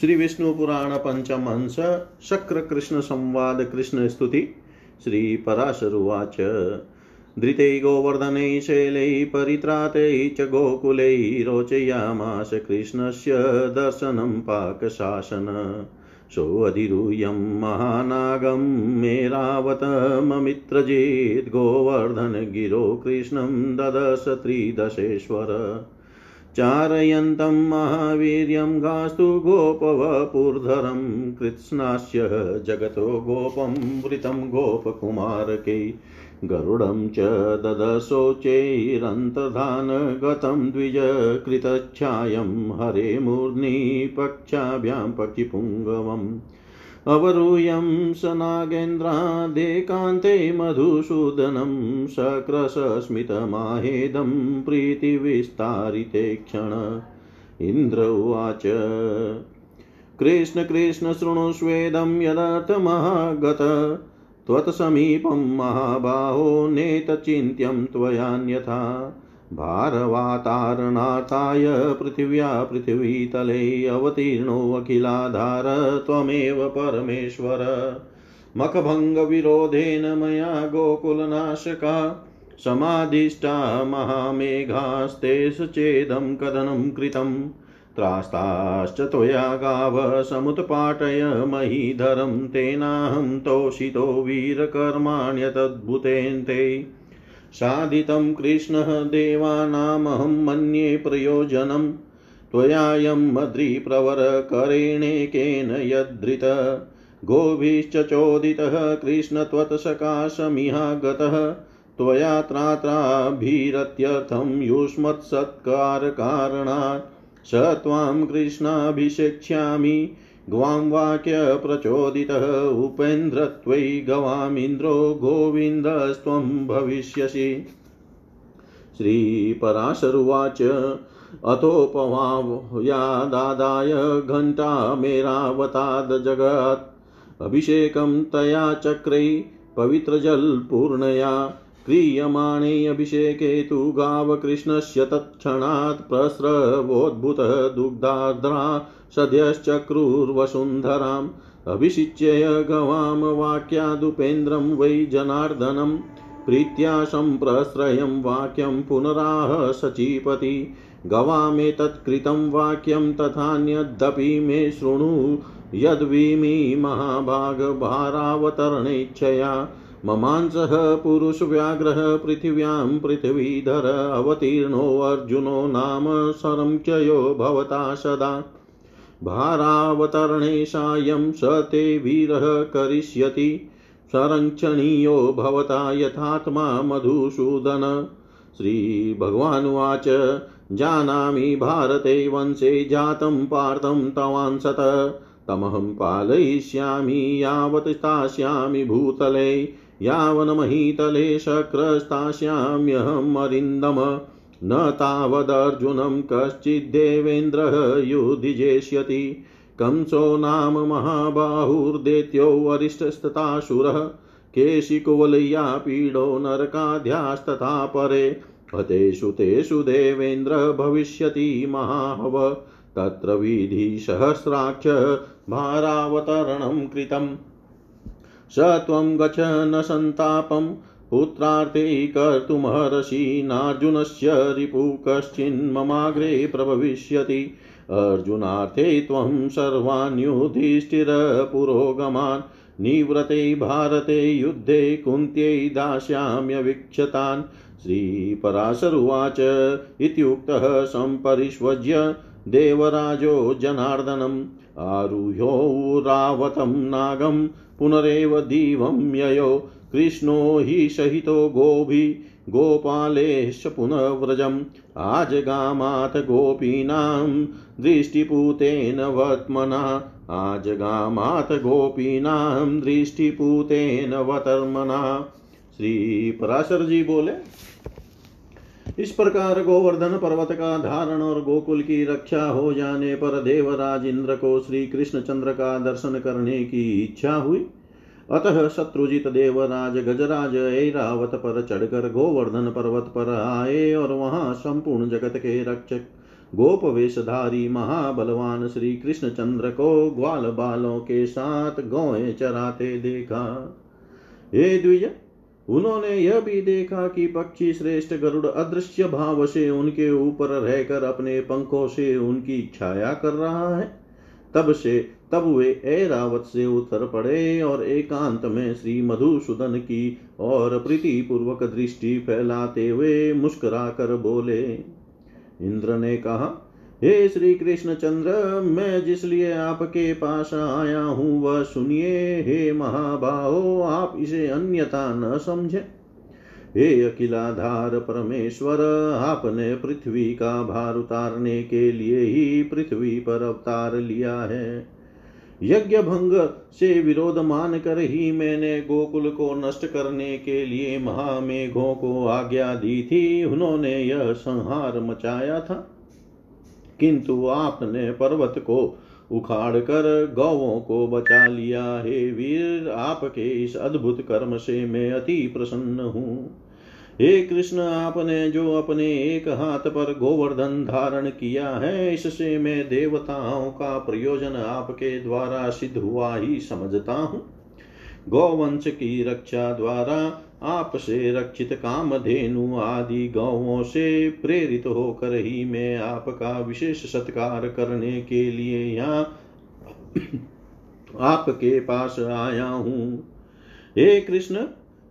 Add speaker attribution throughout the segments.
Speaker 1: श्री विष्णु पुराण पंचम अंश शक्र कृष्ण संवाद कृष्ण स्तुति, श्री पराशरुवाच धृते गोवर्धने शैलै परित्राते च गोकुलै रोचयामास कृष्णस्य दर्शनं पाकशासन सोऽधिरूयं महानागं मेरावतममित्रजित् गोवर्धनगिरो कृष्णं ददश त्रिदशेश्वर। चारयन्तं महावीर्यं गास्तु गोपवपुर्धरं कृत्स्नास्य जगतो गोपं वृतं गोपकुमारकै। गरुडं च ददशोचैरन्तर्धान गतं द्विज कृतच्छायं हरे मूर्ध्नि पक्षाभ्यां पक्षिपुङ्गवम्। अवरूयं स नागेन्द्रादेकान्ते मधुसूदनं सकृशस्मितमाहेदं प्रीतिविस्तारिते क्षण। इन्द्र उवाच, कृष्ण कृष्ण शृणुष्वेदं यदर्थमहागत। त्वत्समीपं महाबाहो नेतचिन्त्यं त्वयान्यथा। भारवातारणार्थाय पृथिव्या पृथिवीतले अवतीर्णोऽखिलाधार त्वमेव परमेश्वर। मखभङ्गविरोधेन मया गोकुलनाशका समाधिष्ठा महामेघास्ते चेदं कथनं कृतम् त्रास्ताश्च त्वया गाव समुत्पाटय महीधरं तेनाहं तोषितो वीरकर्माण्यतद्भुतेन ते साधितं कृष्णः देवानामहं मन्ये प्रयोजनं। त्वयायं मद्रिप्रवरकरेणेकेन यद्धृत गोभिश्च चोदितः कृष्ण त्वत्सकाशमिहागतः त्वया त्रात्राभिरत्यर्थं युष्मत्सत्कारकारणात्। स त्वां कृष्णाभिषेक्ष्यामि। ग्वां वाक्यप्रचोदितः उपेन्द्रत्वयि गवामिन्द्रो गोविन्दस्त्वं भविष्यसि। श्रीपराशरुवाच अथोपवायादादाय घण्टा मेरावतादजगत् अभिषेकं तया चक्रै पवित्रजलपूर्णया, क्रियमाणे अभिषेके तु गावकृष्णस्य तत्क्षणात् प्रस्रवोद्भूतः दुग्धार्द्रा सद्यश्चक्रुर्वसुन्धराम् अभिषिच्य गवां वाक्यादुपेन्द्रं वै जनार्दनं प्रीत्या सम्प्रश्रयं वाक्यं पुनराह सचीपति। गवामेतत्कृतं वाक्यं तथान्यदपि मे शृणु यद्वीमि महाभागभारावतरणेच्छया। ममांसः पुरुषव्याघ्रः पृथिव्यां पृथिवीधर अवतीर्णोऽर्जुनो नाम संचयो भवता सदा। भारावतरणे सायं स ते वीरः करिष्यति। संरक्षणीयो भवता यथात्मा मधुसूदन। श्रीभगवानुवाच, जानामि भारते वंशे जातं पार्थं तवांसत तमहं पालयिष्यामि, यावत् स्थास्यामि भूतले। यावन्महीतले शक्रस्तास्याम्यहम् अरिन्दम। न तावदर्जुनं कश्चिद्देवेन्द्रः युधिजेष्यति। कंसो नाम महाबाहुर्दैत्यो वरिष्ठस्तथासुरः। केशिकुवलय्या पीडो नरकाध्यास्तथा परे। हतेषु तेषु देवेन्द्र भविष्यति महाहव। तत्र विधिसहस्राक्ष भारावतरणं कृतम्। स त्वं गच्छ न सन्तापं पुत्रार्थे कर्तुमर्हसि नार्जुनस्य रिपु कश्चिन्ममाग्रे प्रभविष्यति। अर्जुनार्थे त्वं सर्वान्युधिष्ठिरपुरोगमान्। निव्रते भारते युद्धे कुन्त्यै दास्याम्यवीक्षतान्। श्रीपराशरुवाच इत्युक्तः सम्परिष्वज्य देवराजो जनार्दनम्। आरुह्योरावतं नागं पुनरेव दीवं ययो। कृष्णो हि सहितो गोभि। गोपालेश्च पुनः व्रजम् आजगामाथ गोपीनां दृष्टिपूतेन वर्त्मना। आजगामाथ गोपीनां दृष्टिपूतेन वतर्मना। श्री पराशर जी बोले इस प्रकार गोवर्धन पर्वत का धारण और गोकुल की रक्षा हो जाने पर देवराज इंद्र को श्री कृष्ण चंद्र का दर्शन करने की इच्छा हुई। अतः शत्रुजित देवराज गजराज ऐरावत पर चढ़कर गोवर्धन पर्वत पर आए और वहाँ संपूर्ण जगत के रक्षक गोप वेशधारी महाबलवान श्री कृष्ण चंद्र को ग्वाल बालों के साथ गौएँ चराते देखा। हे द्विज उन्होंने यह भी देखा कि पक्षी श्रेष्ठ गरुड़ अदृश्य भाव से उनके ऊपर रहकर अपने पंखों से उनकी छाया कर रहा है। तब से, तब वे ऐरावत से उतर पड़े और एकांत में श्री मधुसूदन की और प्रीति पूर्वक दृष्टि फैलाते हुए मुस्कुरा कर बोले, इंद्र ने कहा हे श्री कृष्ण चंद्र मैं जिसलिए आपके पास आया हूँ, वह सुनिए, हे महाबाहो, आप इसे अन्यथा न समझे। हे अखिलाधार परमेश्वर, आपने पृथ्वी का भार उतारने के लिए ही पृथ्वी पर अवतार लिया है। यज्ञ भंग से विरोध मान कर ही मैंने गोकुल को नष्ट करने के लिए महामेघों को आज्ञा दी थी। उन्होंने यह संहार मचाया था। किंतु आपने पर्वत को उखाड़ कर गौवों को बचा लिया हे वीर, आपके इस अद्भुत कर्म से मैं अति प्रसन्न हूँ। हे कृष्ण, आपने जो अपने एक हाथ पर गोवर्धन धारण किया है, इससे मैं देवताओं का प्रयोजन आपके द्वारा सिद्ध हुआ ही समझता हूँ। गौवंश की रक्षा द्वारा आपसे रक्षित कामधेनु आदि गौवों से प्रेरित होकर ही मैं आपका विशेष सत्कार करने के लिए यहाँ आपके पास आया हूँ। हे कृष्ण,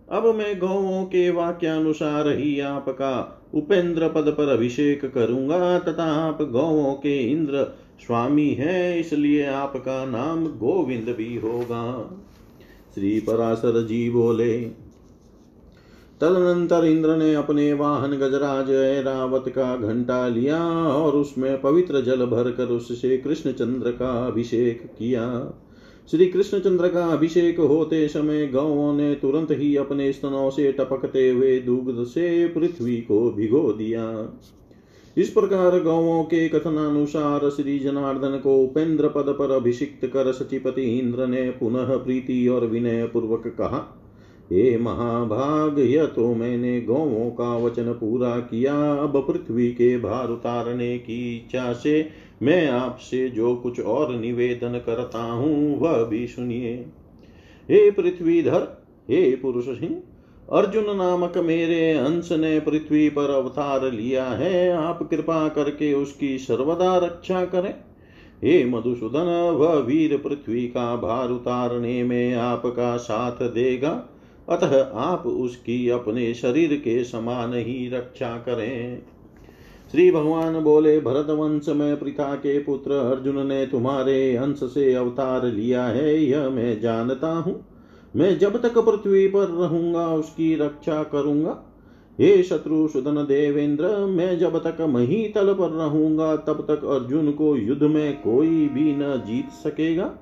Speaker 1: अब मैं गौवों के वाक्यानुसार ही आपका उपेंद्र पद पर अभिषेक करूँगा तथा आप गौवों के इंद्र स्वामी हैं, इसलिए आपका नाम गोविंद भी होगा। श्री पराशर जी बोले तदनंतर इंद्र ने अपने वाहन गजराज ऐरावत का घंटा लिया और उसमें पवित्र जल भरकर उससे कृष्णचंद्र का अभिषेक किया। श्री कृष्णचंद्र का अभिषेक होते समय गौों ने तुरंत ही अपने स्तनों से टपकते हुए दुग्ध से पृथ्वी को भिगो दिया। इस प्रकार गौों के कथनानुसार श्री जनार्दन को उपेंद्र पद पर अभिषिक्त कर सचिपति इंद्र ने पुनः प्रीति और विनय पूर्वक कहा हे महाभाग, यह तो मैंने गौवों का वचन पूरा किया। अब पृथ्वी के भार उतारने की इच्छा से मैं आपसे जो कुछ और निवेदन करता हूँ, वह भी सुनिए। हे पृथ्वीधर, हे पुरुष सिंह, अर्जुन नामक मेरे अंश ने पृथ्वी पर अवतार लिया है। आप कृपा करके उसकी सर्वदा रक्षा करें। हे मधुसूदन, वह वीर पृथ्वी का भार उतारने में आपका साथ देगा। अतः आप उसकी अपने शरीर के समान ही रक्षा करें। श्री भगवान बोले भरत वंश में पिता के पुत्र अर्जुन ने तुम्हारे अंश से अवतार लिया है, यह मैं जानता हूँ। मैं जब तक पृथ्वी पर रहूँगा, उसकी रक्षा करूँगा। हे शत्रु सुदन देवेंद्र, मैं जब तक मही तल पर रहूँगा, तब तक अर्जुन को युद्ध में कोई भी न जीत सकेगा।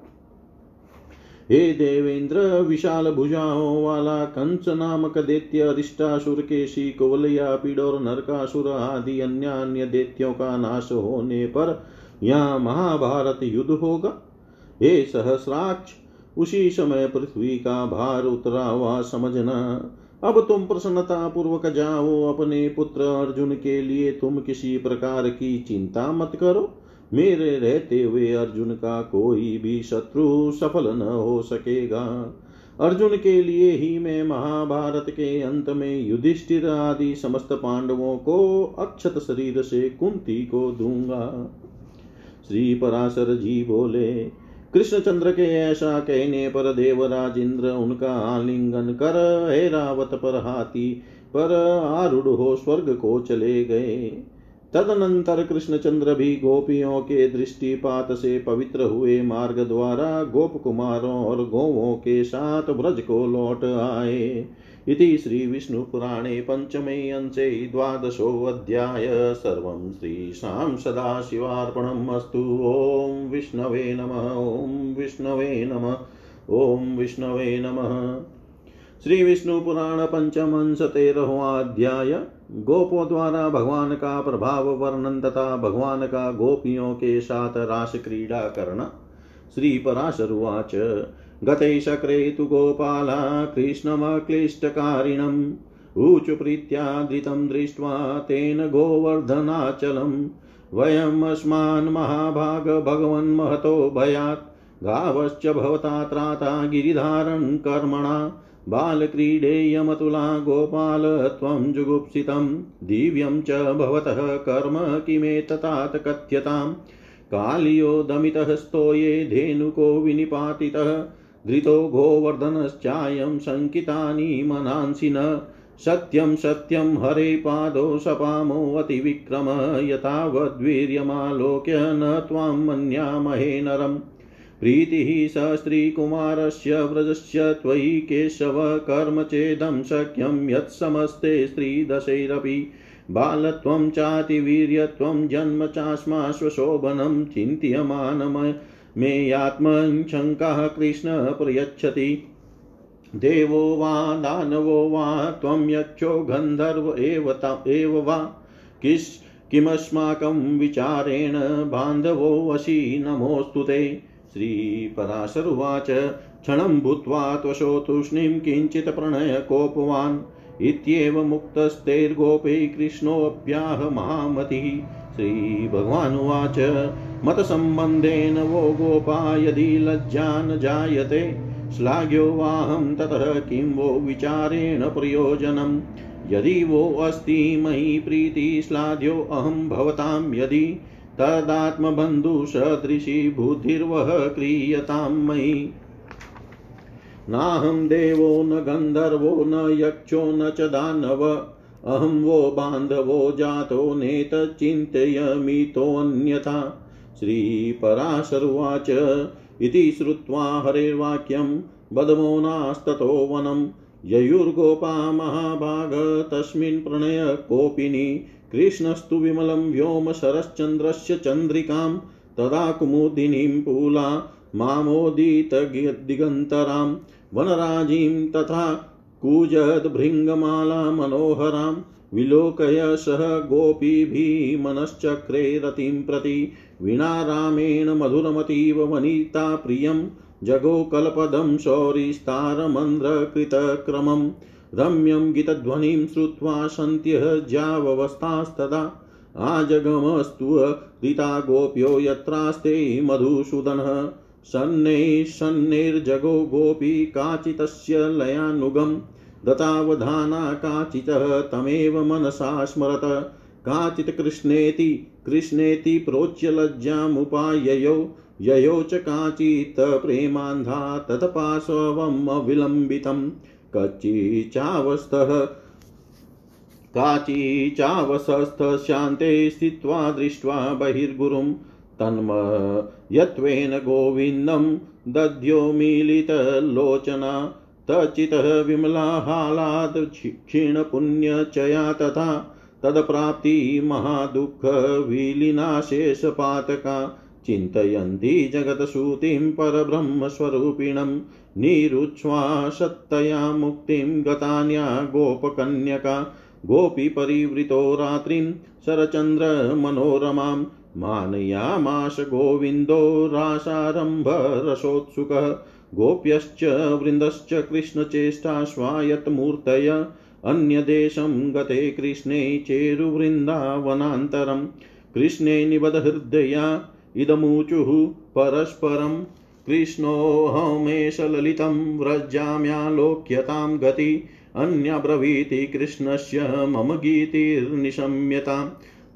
Speaker 1: हे देवेंद्र, विशाल भुजाओं वाला कंस नामक दैत्य अरिष्टासुर केशी, कुवलया पीड़ और नरकासुर आदि अन्य अन्य दैत्यों का नाश होने पर यहाँ महाभारत युद्ध होगा। हे सहस्राक्ष, उसी समय पृथ्वी का भार उतरा हुआ समझना। अब तुम प्रसन्नता पूर्वक जाओ, अपने पुत्र अर्जुन के लिए तुम किसी प्रकार की चिंता मत करो। मेरे रहते हुए अर्जुन का कोई भी शत्रु सफल न हो सकेगा। अर्जुन के लिए ही मैं महाभारत के अंत में युधिष्ठिर आदि समस्त पांडवों को अक्षत शरीर से कुंती को दूँगा। श्री पराशर जी बोले, कृष्णचंद्र के ऐसा कहने पर देवराज इंद्र उनका आलिंगन कर ऐरावत पर हाथी पर आरूढ़ हो स्वर्ग को चले गए। तदनंतर कृष्णचंद्र भी गोपियों के दृष्टिपात से पवित्र हुए मार्ग द्वारा गोप कुमारों और गोवों के साथ ब्रज को लौट आए। इति श्रीविष्णुपुराणे पञ्चमे अंशे द्वादशोऽध्याय सर्वं श्रीशां सदाशिवार्पणम् अस्तु। ॐ विष्णवे नमः। ॐ विष्णवे नमः। ॐ विष्णवे नमः। श्री विष्णु पुराण गोपों द्वारा भगवान का प्रभाव वर्णन तथा भगवान का गोपियों के साथ रास क्रीड़ा करना। श्री पराशरुवाच गते शक्रे तु गोपाला कृष्णमक्लिष्टकारिणम् ऊचुप्रीत्या धृतं दृष्ट्वा तेन गोवर्धनाचलम्। वयमस्मान् महाभाग भगवन्महतो भयात्, गावश्च भवता त्राता गिरिधारन् कर्मणा। बालक्रीडेयमतुला गोपाल त्वं जुगुप्सितं, दिव्यं च भवतः कर्म किमेततात कथ्यताम्। कालियो स्तोये धेनुको विनिपातितः, धृतो गोवर्धनश्चायं शङ्कितानि मनांसि न। सत्यं सत्यं हरे पादो सपामोऽतिविक्रम यथावद्वीर्यमालोक्य न त्वां मन्यामहे नरम्। प्रीतिः स स्त्रीकुमारस्य व्रजस्य त्वयि केशव कर्म चेदं शक्यं यत्समस्ते स्त्रीदशैरपि बालत्वं चातिवीर्यत्वं जन्म चास्माश्वशोभनं चिन्त्यमानमय मेयात्मन् शङ्काः कृष्ण प्रयच्छति। देवो वा दानवो वा त्वं यक्षो गन्धर्व एव एव वा किस् किमस्माकं विचारेण बान्धवोऽसि नमोऽस्तु ते। श्रीपराशरुवाच क्षणं भूत्वा त्वशो तूष्णीं किञ्चित् प्रणयकोपवान् इत्येवमुक्तस्तैर्गोपै कृष्णोऽप्याह महामतिः श्रीभगवानुवाच। मतसम्बन्धेन वो गोपा यदि लज्जा न जायते। श्लाघ्यो वाहं ततः किं वो विचारेण प्रयोजनम्। यदि वो अस्ति मयि प्रीतिश्लाघ्यो अहं भवतां यदि तदात्मबन्धुसदृशी बुद्धिर्वः क्रियतां मयि। नाहं देवो न गन्धर्वो न यक्षो न च दानव, अहं वो बान्धवो जातो नेतचिन्तयमितोऽन्यथा श्रीपराशरुवाच इति श्रुत्वा हरेर्वाक्यं बदमोनास्ततो वनं। ययुर्गोपा महाभाग, तस्मिन् प्रणयकोपिनी कृष्णस्तु विमलं व्योम शरश्चन्द्रस्य चन्द्रिकां, तदा कुमुदिनीं पुला मामोदितदिगन्तरां वनराजीं तथा कूजद्भृङ्गमाला मनोहरां विलोकय सह गोपीभिः रतिं प्रति, वीणारामेण मधुरमतीव वनिता प्रियं जगोकल्पदं शौरिस्तारमन्ध्रकृतक्रमम् रम्यं गीतध्वनिं श्रुत्वा सन्त्यजाववस्थास्तदा आजगमस्तु रीता गोप्यो यत्रास्ते मधुसूदनः। सन्नैः सन्नैर्जगो गोपी काचितस्य लयानुगम्। दतावधाना काचितः तमेव मनसा स्मरत। काचित् कृष्णेति कृष्णेति प्रोच्य लज्जामुपाययौ। ययौ च काचित् प्रेमान्धा तत्पाशवम् अविलम्बितम् कच्चिचावस्थः काचिचावसस्थशान्ते स्थित्वा दृष्ट्वा बहिर्गुरुं तन्मयत्वेन गोविन्दं दध्यो मीलितलोचना तचितः विमलाहालाद् क्षीणपुण्यचया तथा। तत्प्राप्ति महादुःखविलीनाशेषपातका। चिन्तयन्ती जगत्सूतिं परब्रह्मस्वरूपिणं निरुच्छ्वासत्तया मुक्तिं गतान्या गोपकन्यका गोपीपरिवृतो रात्रिं शरचन्द्रमनोरमां मानयामाश गोविन्दो रासारम्भरसोत्सुकः गोप्यश्च वृन्दश्च कृष्णचेष्टाश्वायतमूर्तय अन्यदेशं गते कृष्णे चेरुवृन्दावनान्तरं कृष्णे निबधहृदया इदमुचुः परस्परम् कृष्णोऽहमेष ललितं व्रजाम्यालोक्यतां गति अन्यब्रवीति कृष्णस्य मम गीतिर्निशम्यतां।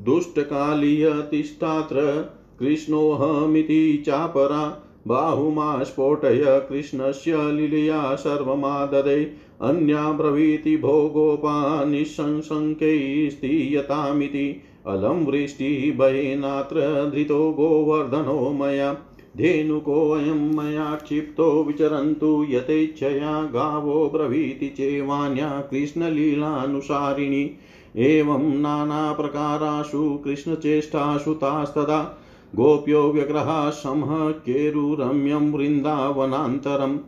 Speaker 1: दुष्टकालीयतिष्ठात्र कृष्णोऽहमिति चापरा, बाहुमा स्फोटय कृष्णस्य लीलया सर्वमाददे अन्याब्रवीति भो गोपा निःशङ्कैस्तीयतामिति अलं वृष्टिभयेनात्र धृतो गोवर्धनो मया। धेनुकोऽयं मया क्षिप्तो विचरन्तु यथेच्छया गावो ब्रवीति चेवान्या कृष्णलीलानुसारिणी। एवं नानाप्रकारासु कृष्णचेष्टासु तास्तदा गोप्यो व्यग्रहा समः केरुरम्यं वृन्दावनान्तरं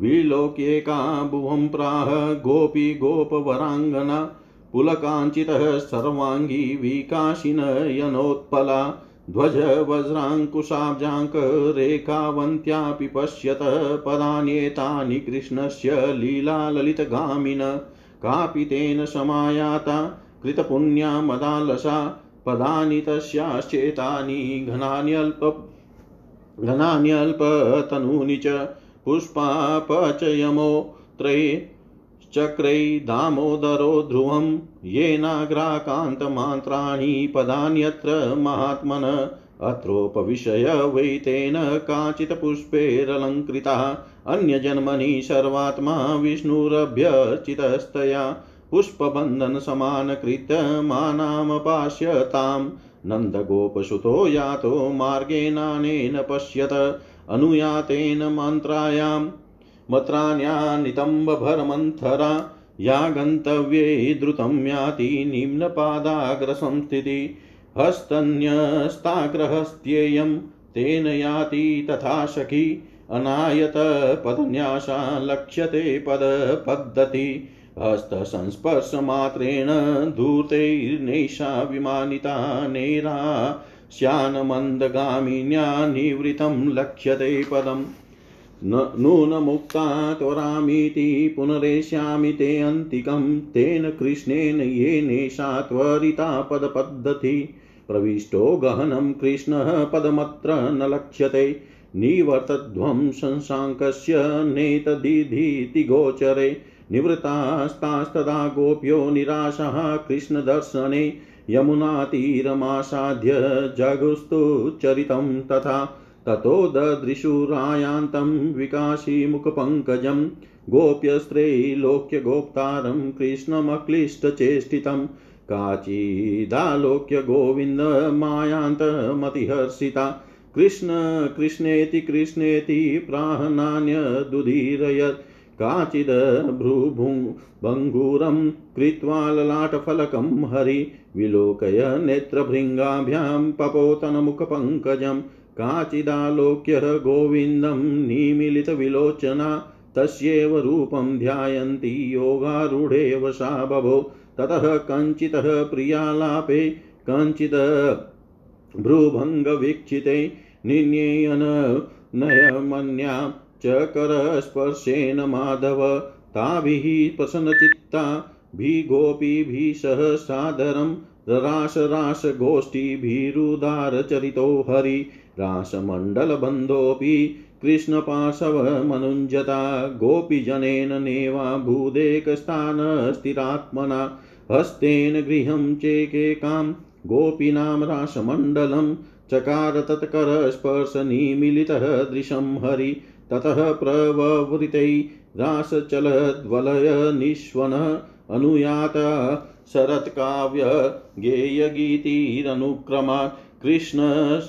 Speaker 1: विलोक्येका भुवं प्राह गोपी गोपवराङ्गना पुलकाञ्चितः सर्वाङ्गी विकाशिनयनोत्पला ध्वज वज्राङ्कुशाब्जाङ्करेखावन्त्यापि पश्यत पदान्येतानि कृष्णस्य लीलाललितगामिन, कापि तेन समायाता, कृतपुण्या मदालसा पदानि तस्याश्चेतानि घनान्यल्प, घनान्यल्पतनूनि च पुष्पापचयमो त्रये चक्रै दामोदरो ध्रुवं येनाग्राकान्तमान्त्राणि पदान्यत्र महात्मन अत्रोपविशय वै तेन काचित् पुष्पैरलङ्कृता अन्यजन्मनि सर्वात्मा विष्णुरभ्यर्चितस्तया पुष्पबन्धनसमानकृत्य मानामपास्यताम् नन्दगोपसुतो यातो मार्गेनानेन पश्यत अनुयातेन मन्त्रायां मत्राण्यानितम्बभरमन्थरा या गन्तव्ये द्रुतं याति निम्नपादाग्रसंस्थिति हस्तन्यस्ताग्रहस्त्येयं तेन याति तथा सखी अनायत पदन्यासा लक्ष्यते पदपद्धति हस्तसंस्पर्शमात्रेण धूतैर्नैषा विमानिता नेरा श्यानमन्दगामिन्या निवृतं लक्ष्यते पदम् नूनमुक्ता त्वरामीति पुनरेष्यामि ते अन्तिकं तेन कृष्णेन येनेषा त्वरिता पदपद्धति। प्रविष्टो गहनं कृष्णः पदमत्र न लक्ष्यते। निवर्तध्वं शशाङ्कस्य नेतदिधीति गोचरे निवृत्तास्तास्तदा गोप्यो निराशः कृष्णदर्शने। यमुनातीरमासाद्य जगुस्तु चरितं तथा। ततो ददृशुरायान्तं विकाशीमुखपङ्कजं गोप्यस्त्रैलोक्यगोप्तारं कृष्णमक्लिष्टचेष्टितं काचिदालोक्य गोविन्दमायान्तमतिहर्षिता कृष्ण कृष्णेति कृष्णेति प्राहनान्यदुदीरयत् काचिद् भ्रूभुङ्गूरं कृत्वा ललाटफलकं हरि विलोकय नेत्रभृङ्गाभ्यां पपोतनमुखपङ्कजम् काचिदालोक्य गोविन्दं निमिलितविलोचना, तस्यैव रूपं ध्यायन्ती योगारूढेव सा बभो। ततः कञ्चितः प्रियालापे, कञ्चित् भ्रूभङ्गवीक्षिते, निन्येयन नयमन्यां च करस्पर्शेन माधव। ताभिः प्रसन्नचित्ताभिः सह सादरं रराशराशगोष्ठीभिरुदारचरितो हरि। रासमण्डलबन्धोऽपि कृष्णपाशवमनुञ्जता गोपीजनेन नेवा भूदेकस्थानस्थिरात्मना। हस्तेन गृहं चेकेकां। गोपीनां रासमण्डलं चकार तत्करस्पर्शनिमिलितः दृशं हरि। ततः प्रववृतै निःश्वनः अनुयाता शरत्काव्य गेयगीतिरनुक्रमात् कृष्ण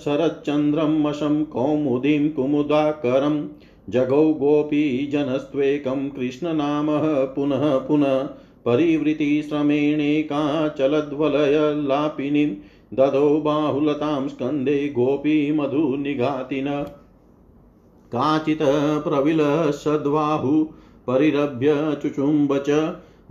Speaker 1: शरच्चन्द्रमशं कौमुदीं कुमुदाकरं जगौ गोपीजनस्त्वेकं कृष्णनामः पुनः पुनः परिवृतिश्रमेणेकाचलद्वलयलापिनीं ददौ बाहुलतां स्कन्धे गोपीमधुनिघातिन काचित् प्रविलसद्बाहु परिरभ्य चुचुम्ब च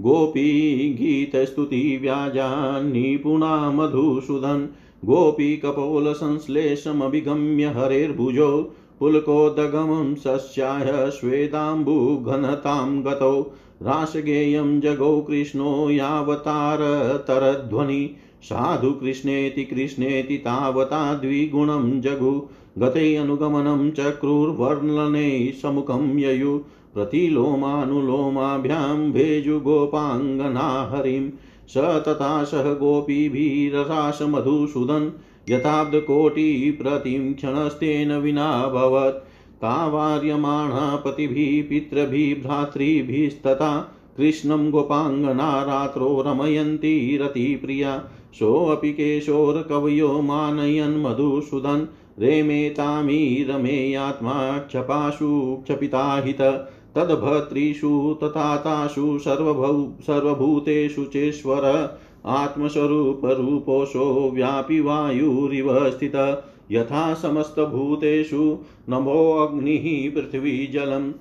Speaker 1: गोपी गीतस्तुतिव्याजा निपुणा मधुसूदन् गोपीकपोलसंश्लेषमभिगम्य हरेर्भुजो। पुलकोदगमं सस्याय स्वेदाम्बुघनतां गतौ रासगेयं जगौ कृष्णो यावतारतरध्वनि। साधु कृष्णेति कृष्णेति तावता द्विगुणं जगु। गते अनुगमनं चक्रुर्वर्णने समुखं ययु। प्रतिलोमानुलोमाभ्यां भेजुगोपाङ्गना हरिम् स तथा सह गोपीभिरसासमधुसूदन् यथाब्दकोटिप्रतिं क्षणस्तेन विनाभवत् तावार्यमाणा पतिभिः, पितृभिः, भ्रातृभिस्तथा कृष्णं गोपाङ्गना रात्रौ रमयन्ती रतिप्रिया सोऽपि केशोर्कवयो मानयन् मधुसूदन्। रेमे तामीरमेयात्मा क्षपाशु क्षपिताहित। तद्भर्तृषु तथातासु सर्वभू सर्वभूतेषु चेश्वर आत्मस्वरूपरूपोऽशो व्यापि वायुरिव स्थित। यथा समस्तभूतेषु नभोऽग्निः पृथिवी जलम्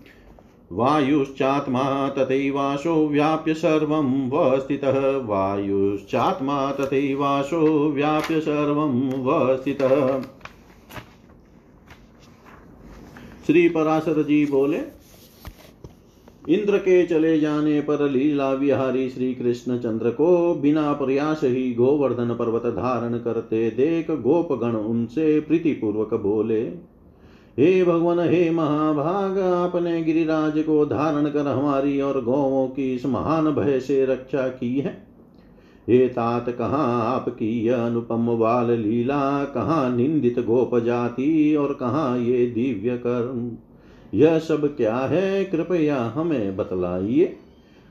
Speaker 1: वायुश्चात्मा तथैवाशो व्याप्य सर्वं वस्थितः वायुश्चात्मा तथैवाशो व्याप्य सर्वं वस्थितः श्री पराशर जी बोले इंद्र के चले जाने पर लीला विहारी श्री कृष्ण चंद्र को बिना प्रयास ही गोवर्धन पर्वत धारण करते देख गोपगण उनसे प्रीतिपूर्वक बोले, हे भगवान, हे महाभाग, आपने गिरिराज को धारण कर हमारी और गौवों की इस महान भय से रक्षा की है। हे तात, कहाँ आपकी यह अनुपम बाल लीला कहाँ निंदित गोप जाति और कहाँ ये दिव्य कर्म? यह सब क्या है? कृपया हमें बतलाइए।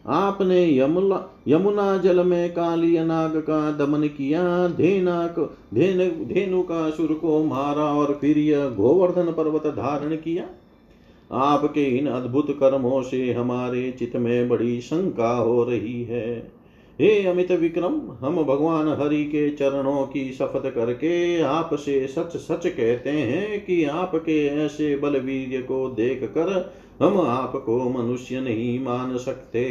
Speaker 1: आपने यमुना यमुना जल में काली नाग का दमन किया, धेना को, धेन, धेनु का सुर को मारा और फिर यह गोवर्धन पर्वत धारण किया। आपके इन अद्भुत कर्मों से हमारे चित्त में बड़ी शंका हो रही है। हे अमित विक्रम, हम भगवान हरि के चरणों की शपथ करके आपसे सच सच कहते हैं कि आपके ऐसे बलवीर्य को देख कर हम आपको मनुष्य नहीं मान सकते।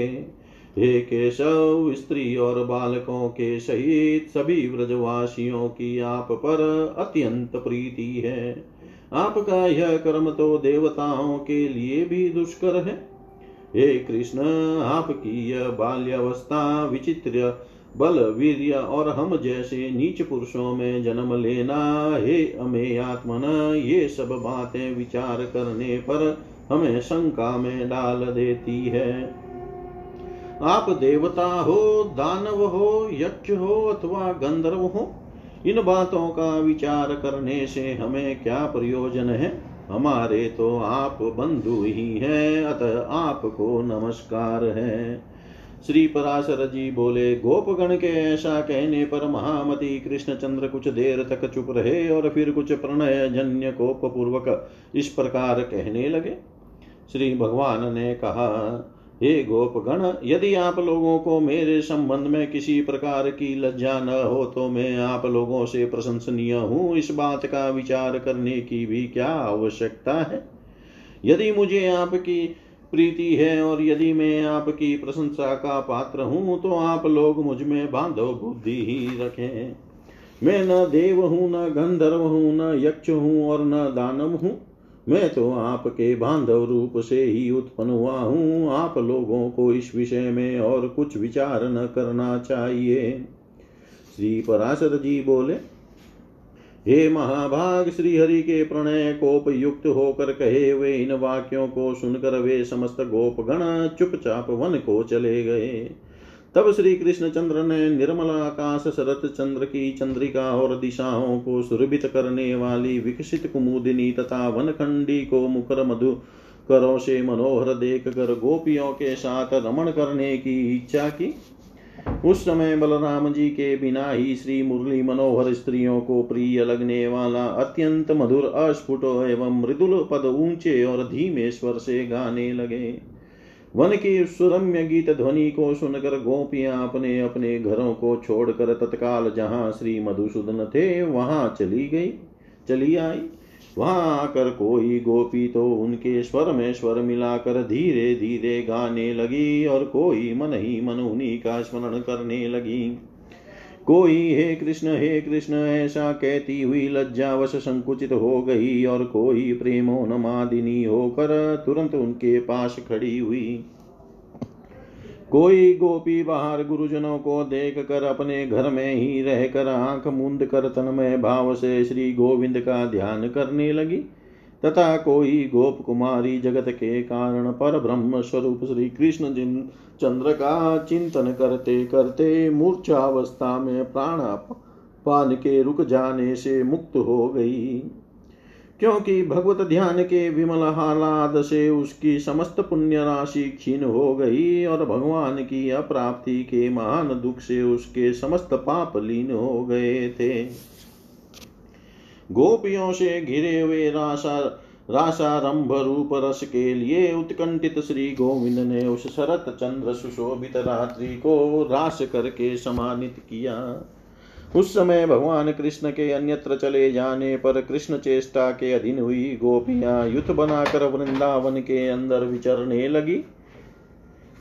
Speaker 1: हे केशव, स्त्री और बालकों के सहित सभी व्रजवासियों की आप पर अत्यंत प्रीति है। आपका यह कर्म तो देवताओं के लिए भी दुष्कर है। हे कृष्ण, आपकी यह बाल्यावस्था विचित्र बल वीर्य और हम जैसे नीच पुरुषों में जन्म लेना हे अमे आत्मन, ये सब बातें विचार करने पर हमें शंका में डाल देती है। आप देवता हो, दानव हो, यक्ष हो अथवा गंधर्व हो, इन बातों का विचार करने से हमें क्या प्रयोजन है? हमारे तो आप बंधु ही हैं, अतः आपको नमस्कार है। श्री पराशर जी बोले, गोपगण के ऐसा कहने पर महामती कृष्णचंद्र कुछ देर तक चुप रहे और फिर कुछ प्रणय जन्य कोप पूर्वक इस प्रकार कहने लगे? श्री भगवान ने कहा हे गोपगण, यदि आप लोगों को मेरे संबंध में किसी प्रकार की लज्जा न हो तो मैं आप लोगों से प्रशंसनीय हूँ। इस बात का विचार करने की भी क्या आवश्यकता है? यदि मुझे आपकी प्रीति है और यदि मैं आपकी प्रशंसा का पात्र हूँ तो आप लोग मुझमें बांधव बुद्धि ही रखें। मैं न देव हूँ, न गंधर्व हूँ, न यक्ष हूँ और न दानव हूँ। मैं तो आपके बांधव रूप से ही उत्पन्न हुआ हूँ। आप लोगों को इस विषय में और कुछ विचार न करना चाहिए। श्री पराशर जी बोले, हे महाभाग श्री हरि के प्रणय कोप युक्त होकर कहे हुए इन वाक्यों को सुनकर वे समस्त गोपगण चुपचाप वन को चले गए। तब श्री कृष्ण चंद्र ने निर्मल आकाश शरत चंद्र की चंद्रिका और दिशाओं को सुरभित करने वाली विकसित कुमुदिनी तथा वनखंडी को मुखर मधु करो से मनोहर देख कर गोपियों के साथ रमण करने की इच्छा की। उस समय बलराम जी के बिना ही श्री मुरली मनोहर स्त्रियों को प्रिय लगने वाला अत्यंत मधुर, अस्फुट एवं मृदुल पद ऊँचे और धीमे स्वर से गाने लगे। वन की सुरम्य गीत ध्वनि को सुनकर गोपियाँ अपने अपने घरों को छोड़कर तत्काल जहाँ श्री मधुसूदन थे, वहाँ चली गई, चली आई। वहाँ आकर कोई गोपी तो उनके स्वर में स्वर मिलाकर धीरे धीरे गाने लगी और कोई मन ही मन उन्हीं का स्मरण करने लगी। कोई हे कृष्ण हे कृष्ण ऐसा कहती हुई लज्जावश संकुचित हो गई और कोई प्रेमोन्मादिनी होकर तुरंत उनके पास खड़ी हुई। कोई गोपी बाहर गुरुजनों को देख कर अपने घर में ही रहकर आँख मूंद कर तन्मय भाव से श्री गोविंद का ध्यान करने लगी, तथा कोई गोप कुमारी जगत के कारण पर ब्रह्म स्वरूप श्री कृष्ण जिन चंद्र का चिंतन करते करते मूर्छावस्था में प्राण पान के रुक जाने से मुक्त हो गई। क्योंकि भगवत ध्यान के विमल हालाद से उसकी समस्त पुण्य राशि क्षीण हो गई और भगवान की अप्राप्ति के महान दुख से उसके समस्त पाप लीन हो गए थे। गोपियों से घिरे हुए राशा राशारंभ रूप रस के लिए उत्कंठित श्री गोविंद ने उस शरत चंद्र सुशोभित रात्रि को रास करके सम्मानित किया। उस समय भगवान कृष्ण के अन्यत्र चले जाने पर कृष्ण चेष्टा के अधीन हुई गोपियाँ युद्ध बनाकर वृंदावन के अंदर विचरने लगी।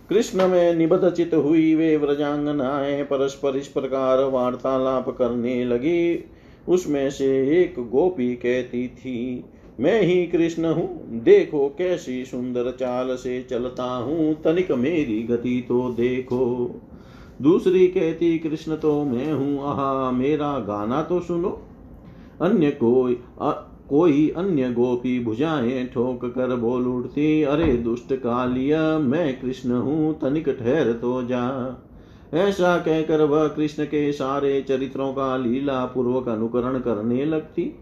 Speaker 1: कृष्ण में निबद्ध चित हुई वे व्रजांगनाएँ परस्पर इस प्रकार वार्तालाप करने लगी। उसमें से एक गोपी कहती थी मैं ही कृष्ण हूँ। देखो कैसी सुंदर चाल से चलता हूँ। तनिक मेरी गति तो देखो। दूसरी कहती कृष्ण तो मैं हूँ। आहा मेरा गाना तो सुनो। अन्य कोई अ, कोई अन्य गोपी भुजाएँ ठोक कर बोल उठती अरे दुष्ट कालिया मैं कृष्ण हूँ। तनिक ठहर तो जा। ऐसा कहकर वह कृष्ण के सारे चरित्रों का लीला पूर्वक अनुकरण करने लगती।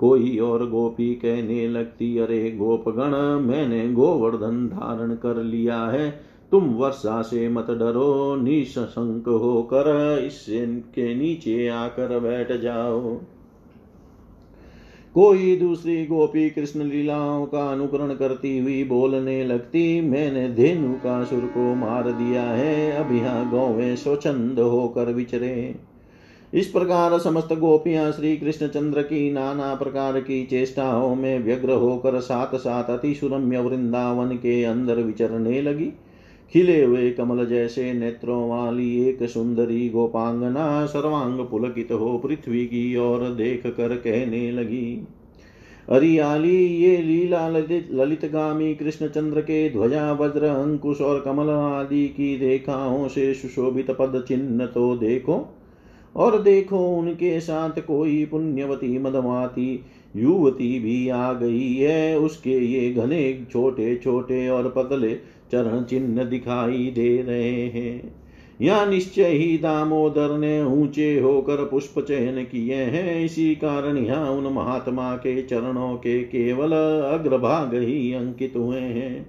Speaker 1: कोई और गोपी कहने लगती, अरे गोपगण, मैंने गोवर्धन धारण कर लिया है। तुम वर्षा से मत डरो, निशंक होकर इससे के नीचे आकर बैठ जाओ। कोई दूसरी गोपी कृष्ण लीलाओं का अनुकरण करती हुई बोलने लगती, मैंने धेनु का सुर को मार दिया है, अब यहाँ गौवे स्वच्छंद होकर विचरे। इस प्रकार समस्त गोपियाँ श्री कृष्ण चंद्र की नाना प्रकार की चेष्टाओं में व्यग्र होकर साथ साथ अति सुरम्य वृंदावन के अंदर विचरने लगी। खिले हुए कमल जैसे नेत्रों वाली एक सुंदरी गोपांगना सर्वांग पुलकित हो पृथ्वी की ओर देख कर कहने लगी हरियाली ये लीला ललित गामी कृष्ण चंद्र के ध्वजा, वज्र, अंकुश और कमल आदि की रेखाओं से सुशोभित पद चिन्ह तो देखो। और देखो उनके साथ कोई पुण्यवती मदमाती युवती भी आ गई है। उसके ये घने छोटे छोटे और पतले चरण चिन्ह दिखाई दे रहे हैं। यहाँ निश्चय ही दामोदर ने ऊँचे होकर पुष्प चयन किए हैं। इसी कारण यहाँ उन महात्मा के चरणों के केवल अग्रभाग ही अंकित हुए हैं।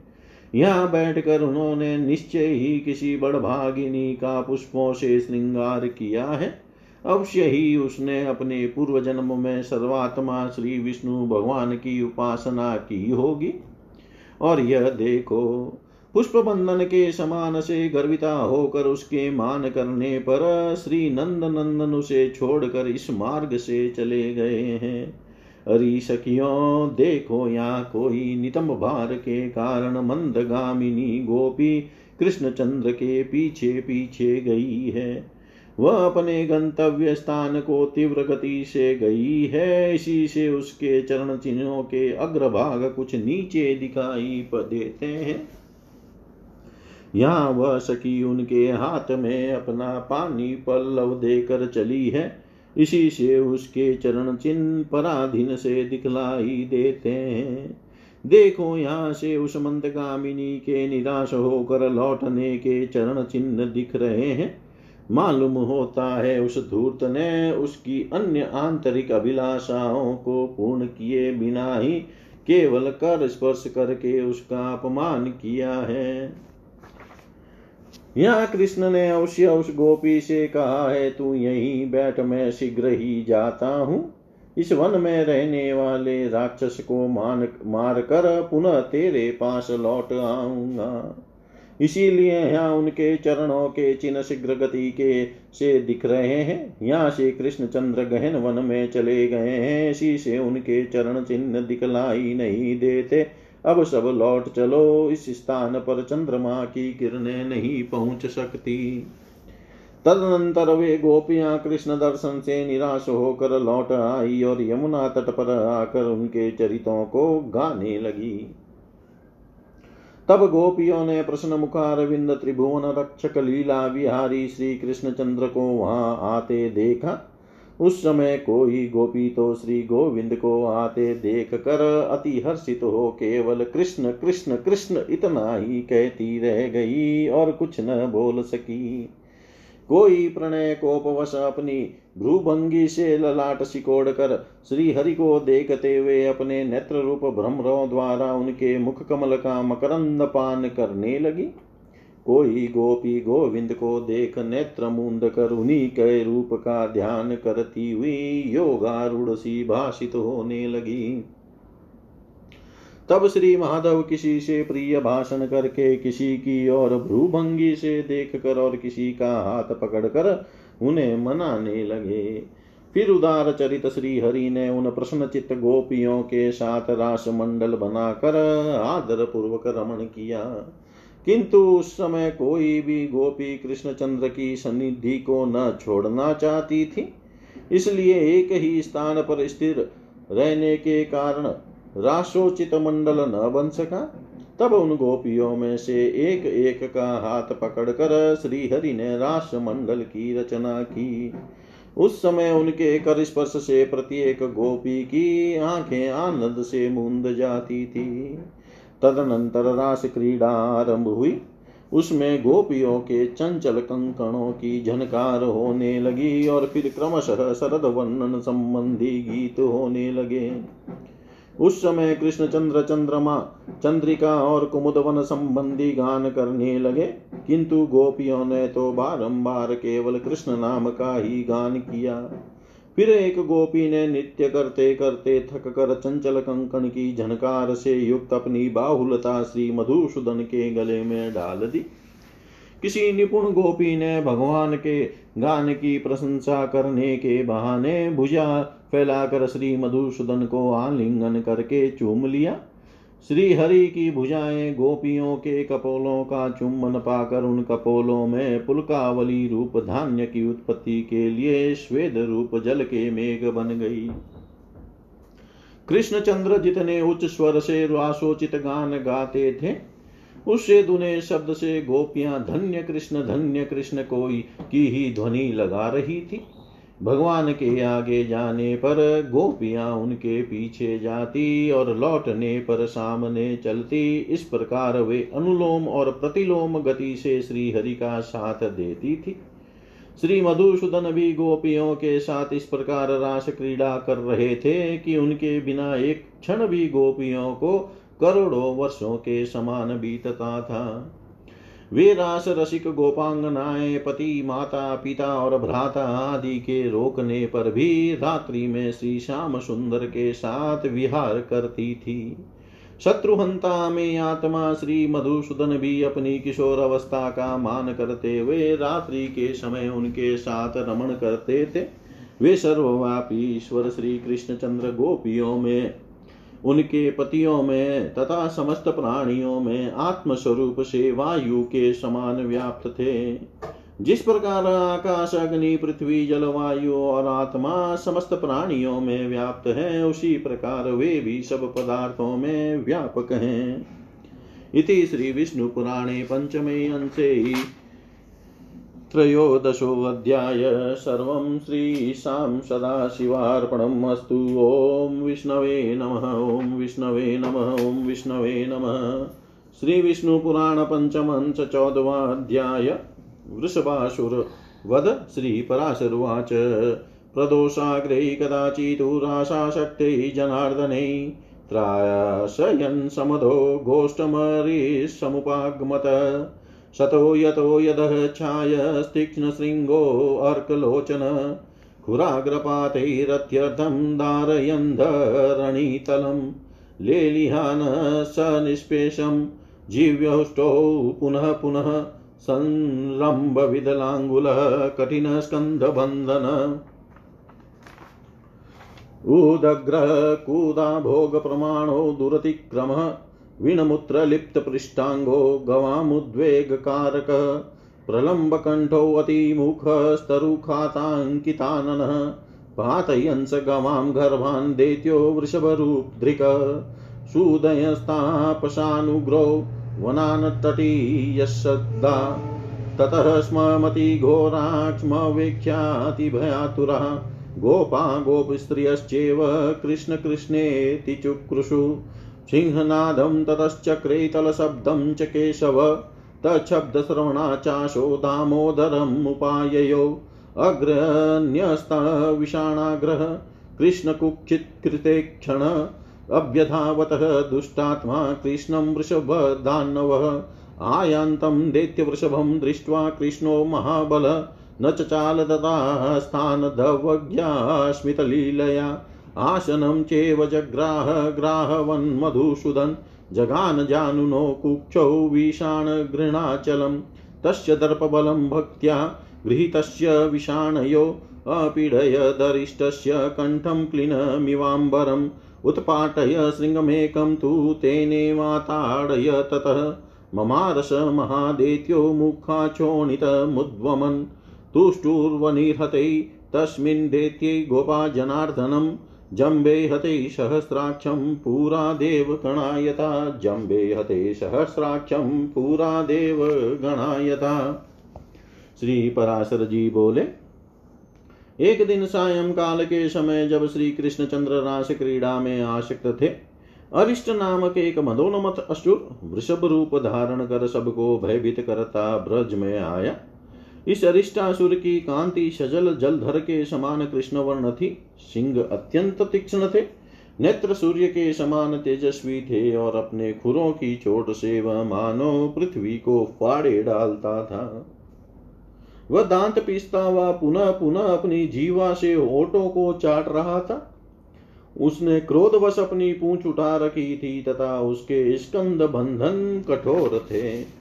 Speaker 1: यहाँ बैठकर उन्होंने निश्चय ही किसी बड़भागिनी का पुष्पों से श्रृंगार किया है। अवश्य ही उसने अपने पूर्व जन्म में सर्वात्मा श्री विष्णु भगवान की उपासना की होगी। और यह देखो पुष्प बंधन के समान से गर्विता होकर उसके मान करने पर श्री नंद नंदन उसे छोड़कर इस मार्ग से चले गए हैं। अरी सखियों, देखो यहाँ कोई नितम भार के कारण मंदगामिनी गोपी कृष्णचंद्र के पीछे पीछे गई है। वह अपने गंतव्य स्थान को तीव्र गति से गई है। इसी से उसके चरण चिन्हों के अग्रभाग कुछ नीचे दिखाई देते हैं। यहाँ वह सखी उनके हाथ में अपना पानी पल्लव देकर चली है। इसी से उसके चरण चिन्ह पराधीन से दिखलाई देते हैं। देखो यहाँ से उस मंदगामिनी के निराश होकर लौटने के चरण चिन्ह दिख रहे हैं। मालूम होता है उस धूर्त ने उसकी अन्य आंतरिक अभिलाषाओं को पूर्ण किए बिना ही केवल कर स्पर्श करके उसका अपमान किया है। यहाँ कृष्ण ने अवश्य उस गोपी से कहा है, तू यहीं बैठ, मैं शीघ्र ही जाता हूँ। इस वन में रहने वाले राक्षस को मान मार कर पुनः तेरे पास लौट आऊँगा। इसीलिए यहाँ उनके चरणों के चिन्ह शीघ्र गति के से दिख रहे हैं। यहाँ से कृष्ण चंद्र गहन वन में चले गए हैं। इसी से उनके चरण चिन्ह दिखलाई नहीं देते। अब सब लौट चलो, इस स्थान पर चंद्रमा की किरणें नहीं पहुँच सकती। तदनंतर वे गोपियाँ कृष्ण दर्शन से निराश होकर लौट आई और यमुना तट पर आकर उनके चरितों को गाने लगी। तब गोपियों ने प्रश्न मुखारविंद त्रिभुवन रक्षक लीला विहारी श्री कृष्णचंद्र को वहाँ आते देखा। उस समय कोई गोपी तो श्री गोविंद को आते देख कर अति हर्षित हो केवल कृष्ण कृष्ण कृष्ण इतना ही कहती रह गई और कुछ न बोल सकी। कोई प्रणय कोपवश अपनी भ्रूभंगी से ललाट सिकोड़ कर श्री हरि को देखते हुए अपने नेत्र रूप भ्रमरों द्वारा उनके मुख कमल का मकरंद पान करने लगी। कोई गोपी गोविंद को देख नेत्र मुंद कर उन्हीं के रूप का ध्यान करती हुई योगारूढ़ सी भाषित होने लगी। तब श्री माधव किसी से प्रिय भाषण करके किसी की और भ्रूभंगी से देख कर और किसी का हाथ पकड़ कर उन्हें मनाने लगे। फिर उदार चरित श्री हरि ने उन प्रश्न चित्त गोपियों के साथ रास मंडल बनाकर आदर पूर्वक रमण किया। किंतु उस समय कोई भी गोपी कृष्णचंद्र की सन्निधि को न छोड़ना चाहती थी, इसलिए एक ही स्थान पर स्थिर रहने के कारण राशोचित मंडल न बन सका, तब उन गोपियों में से एक एक का हाथ पकड़कर श्री हरि ने रास मंडल की रचना की। उस समय उनके कर स्पर्श से प्रत्येक गोपी की आँखें आनंद से मूंद जाती थी। तदनंतर रास क्रीड़ा आरंभ हुई। उसमें गोपियों के चंचल कंकणों की झनकार होने लगी और फिर क्रमशः शरद वर्णन संबंधी गीत होने लगे। उस समय कृष्ण चंद्र चंद्रमा, चंद्रिका और कुमुदवन संबंधी गान करने लगे। किंतु गोपियों ने तो बारंबार केवल कृष्ण नाम का ही गान किया। फिर एक गोपी ने नित्य करते करते थक कर चंचल कंकण की झनकार से युक्त अपनी बाहुलता श्री मधुसूदन के गले में डाल दी। किसी निपुण गोपी ने भगवान के गान की प्रशंसा करने के बहाने भुजा फैलाकर श्री मधुसूदन को आलिंगन करके चूम लिया। श्री हरि की भुजाएँ गोपियों के कपोलों का चुम्बन पाकर उन कपोलों में पुलकावली रूप धान्य की उत्पत्ति के लिए श्वेद रूप जल के मेघ बन गई। कृष्णचंद्र जितने उच्च स्वर से रासोचित गान गाते थे उससे दुने शब्द से गोपियाँ धन्य कृष्ण धन्य कृष्ण कोई की ही ध्वनि लगा रही थी। भगवान के आगे जाने पर गोपियाँ उनके पीछे जाती और लौटने पर सामने चलती। इस प्रकार वे अनुलोम और प्रतिलोम गति से श्री हरि का साथ देती थी। श्री मधुसूदन भी गोपियों के साथ इस प्रकार रास क्रीड़ा कर रहे थे कि उनके बिना एक क्षण भी गोपियों को करोड़ों वर्षों के समान बीतता था। वे रास रसिक गोपांगनाएँ, पति, माता, पिता और भ्राता आदि के रोकने पर भी रात्रि में श्री श्याम सुंदर के साथ विहार करती थी। शत्रुहंता में आत्मा श्री मधुसूदन भी अपनी किशोर अवस्था का मान करते हुए रात्रि के समय उनके साथ रमण करते थे। वे सर्वव्यापी ईश्वर श्री कृष्णचंद्र गोपियों में उनके पतियों में तथा समस्त प्राणियों में आत्मस्वरूप से वायु के समान व्याप्त थे। जिस प्रकार आकाश, अग्नि, पृथ्वी, जलवायु और आत्मा समस्त प्राणियों में व्याप्त है, उसी प्रकार वे भी सब पदार्थों में व्यापक हैं। इति श्री विष्णु पुराणे पंचमे अंशे त्रयोदशोऽध्याय सर्वं श्रीशां सदाशिवार्पणम् अस्तु। ॐ विष्णवे नमः, ॐ विष्णवे नमः, ॐ विष्णवे नमः। श्रीविष्णुपुराणपञ्चमं च चौदवाध्याय वृषभासुरवध श्रीपराशरुवाच। प्रदोषाग्रे कदाचिदुराशाशक्ते जनार्दने त्रासयन् समधो गोष्ठमरिसमुपागमत। शतो यतो यदच्छायस्तीक्ष्णशृङ्गोऽर्कलोचन खुराग्रपातैरत्यर्थं धारयन्धरणीतलं। लेलिहान स निष्पेशं जीव्यौष्टौ पुनः पुनः संरम्भविदलाङ्गुलः कठिनस्कन्धबन्धन। उदग्रकुदाभोगप्रमाणो दुरतिक्रमः वीणमुत्रलिप्तपृष्ठाङ्गो गवामुद्वेगकारकः प्रलम्बकण्ठोऽतिमुखस्तरुखाताङ्किताननः पातयंस गवां गर्भान् दैत्यो वृषभरूपधृक सुदयस्तापशानुग्रौ वनानतटीयशब्दा ततः मतिघोराक्ष्मवेख्यातिभयातुरः गोपा गोपस्त्रियश्चैव कृष्णकृष्णेति चुक्रुषु। सिंहनादं ततश्चक्रे तलशब्दं च केशव तच्छब्दश्रवणाचाशो दामोदरमुपाययो अग्रन्यस्तविषाणाग्रह कृष्णकुक्षित्कृते क्षण अभ्यधावतः दुष्टात्मा कृष्णं वृषभदान्नवः आयान्तं दैत्यवृषभं दृष्ट्वा कृष्णो महाबल, न चचाल तथा स्थानधवज्ञा स्मितलीलया आसनं चेव जग्राह ग्राहवन्मधुसूदन् जगान जानुनो कुक्षौ विषाणघृणाचलं तस्य दर्पबलं भक्त्या गृहीतस्य विषाणयो अपीडय दरिष्टस्य कण्ठं क्लिनमिवाम्बरम् उत्पाटय शृङ्गमेकं तु तेनेवाताडय ततः ममारस महादेत्यो मुखाचोणितमुद्वमन् तुष्टुर्वनिर्हतै तस्मिन् दैत्यै गोपा जनार्दनम् जम्बे हते सहस्राक्षं पुरा देव गणायता। जम्बे हते सहस्राक्षं पुरा देव गणायता। श्री पराशर जी बोले, एक दिन सायं काल के समय जब श्री कृष्ण चंद्र रास क्रीड़ा में आसक्त थे, अरिष्ट नामक एक मदोन्मत असुर वृषभ रूप धारण कर सबको भयभीत करता ब्रज में आया। इस अरिष्टासुर की कांति सजल जलधर के समान कृष्ण वर्ण थी। सिंह अत्यंत तीक्ष्ण थे। नेत्र सूर्य के समान तेजस्वी थे और अपने खुरों की चोट से वह मानो पृथ्वी को फाड़े डालता था। वह दांत पीसता हुआ पुनः पुनः अपनी जीवा से ओटों को चाट रहा था। उसने क्रोधवश अपनी पूंछ उठा रखी थी तथा उसके स्कंद बंधन कठोर थे।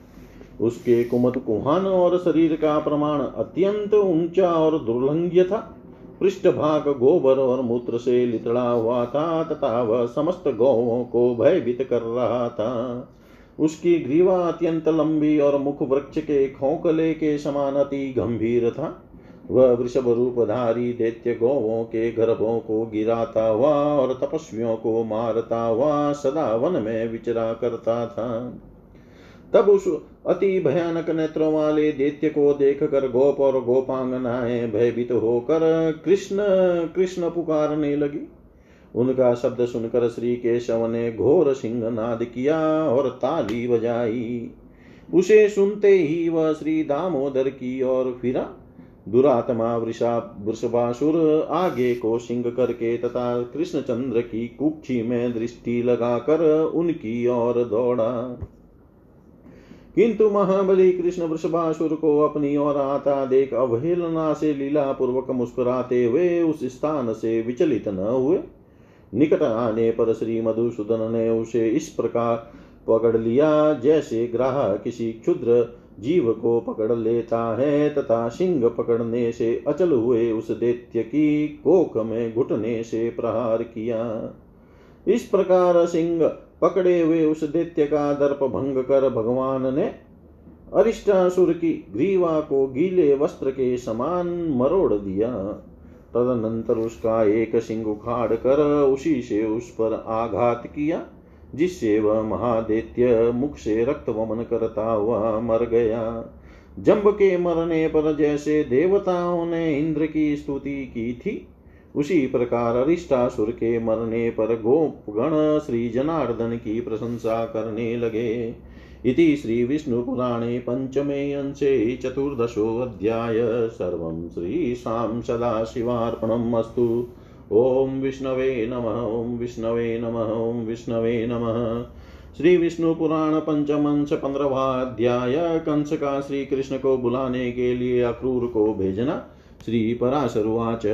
Speaker 1: उसके कुमत कुहान और शरीर का प्रमाण अत्यंत ऊँचा और दुर्लंघ्य था। पृष्ठभाग गोबर और मूत्र से लितड़ा हुआ था तथा वह समस्त गौों को भयभीत कर रहा था। उसकी ग्रीवा अत्यंत लंबी और मुख वृक्ष के खोखले के समान अति गंभीर था। वह वृषभ रूपधारी दैत्य गौवों के गर्भों को गिराता हुआ और तपस्वियों को मारता हुआ सदा वन में विचरा करता था। तब उस अति भयानक नेत्रों वाले दैत्य को देख कर गोप और गोपांगनाएँ भयभीत होकर कृष्ण कृष्ण पुकारने लगी। उनका शब्द सुनकर श्री केशव ने घोर सिंह नाद किया और ताली बजाई। उसे सुनते ही वह श्री दामोदर की ओर फिरा। दुरात्मा वृषा, वृषभासुर आगे को सिंह करके तथा कृष्णचंद्र की कुक्षी में दृष्टि लगाकर उनकी ओर दौड़ा। किंतु महाबली कृष्ण वृषभासुर को अपनी ओर आता देख अवहेलना से लीला पूर्वक मुस्कुराते हुए उस स्थान से विचलित न हुए। निकट आने पर श्री मधुसूदन ने उसे इस प्रकार पकड़ लिया जैसे ग्राह किसी क्षुद्र जीव को पकड़ लेता है तथा सिंह पकड़ने से अचल हुए उस दैत्य की कोख में घुटने से प्रहार किया। इस प्रकार सिंह पकड़े हुए उस दैत्य का दर्प भंग कर भगवान ने अरिष्टासुर की ग्रीवा को गीले वस्त्र के समान मरोड़ दिया। तदनंतर उसका एक सिंह उखाड़ कर उसी से उस पर आघात किया, जिससे वह महादैत्य मुख से रक्त वमन करता हुआ मर गया। जंब के मरने पर जैसे देवताओं ने इंद्र की स्तुति की थी उसी प्रकार अरिष्टासुर के मरने पर गोपगण श्री जनार्दन की प्रशंसा करने लगे। इति श्रीविष्णुपुराणे पञ्चमे अंशे चतुर्दशोऽध्याय सर्वं श्रीशां सदाशिवार्पणम् अस्तु। ॐ विष्णवे नमः, ॐ विष्णवे नमः, ॐ विष्णवे नमः। श्री विष्णु पुराण पंचमंश पंद्रवा अध्याय। कंस का श्री कृष्ण को बुलाने के लिए अक्रूर को भेजना। श्री पराशरुवाच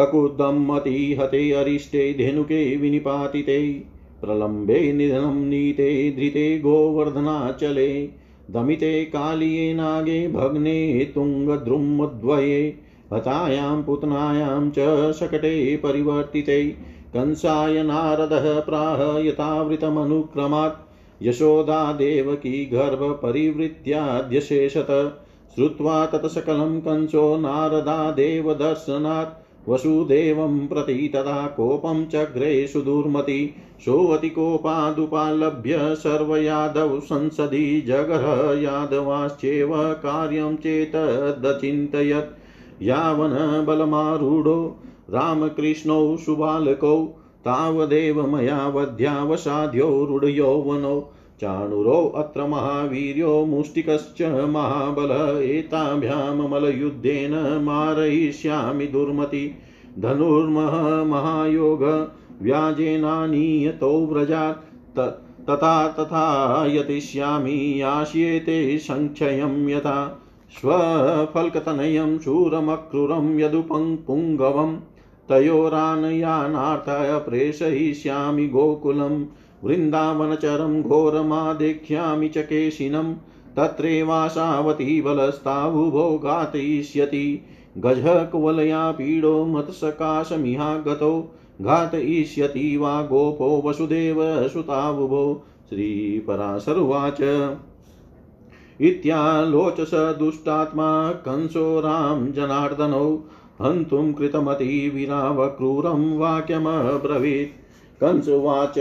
Speaker 1: ककुदमतिहते अरिष्टे धेनुके विनिपातिते, प्रलम्बे निधनं नीते धृते गोवर्धनाचले, दमिते कालिये नागे भग्ने तुङ्गद्रुमद्वये हतायां पुतनायां च शकटे परिवर्तिते, कंसाय नारदः प्राह यथावृतमनुक्रमात्, यशोदा देवकी गर्भपरिवृत्याद्यशेषत श्रुत्वा तत्सकलं कंसो नारदा दर्शनात् वसुदेवं प्रति तदा कोपं चग्रे सुदुर्मति सोऽतिकोपादुपालभ्य सर्वयादव संसदि जगः यादवाश्चेव कार्यं चेतदचिन्तयत् यावन बलमारूढो, रामकृष्णौ सुबालकौ, तावदेव मया वध्यावसाध्यो रूढयौवनौ चाणुरो अत्र महावीर्यो मुष्टिकश्च महाबल एताभ्यामलयुद्धेन मारयिष्यामि दुर्मति। धनुर्मह महायोग व्याजेनानीयतो व्रजात् तथा तथा यतिष्यामि यास्येते सङ्क्षयं यथा। स्वफल्कतनयं शूरमक्रूरं यदुपङ्पुङ्गवं तयोरानयानार्थय प्रेषयिष्यामि गोकुलम्। वृन्दावनचरं घोरमादेख्यामि च केशिनं तत्रैवासावती बलस्तावुभो घातयिष्यति गजः कुवलया पीडो मत्सकाशमिहागतो, घातयिष्यति वा गोपो वसुदेव सुतावुभो। श्रीपराशरुवाच। इत्यालोच स दुष्टात्मा कंसो राम जनार्दनौ, हन्तुं कृतमतिविरावक्रूरं वाक्यमब्रवीत्। कंसुवाच।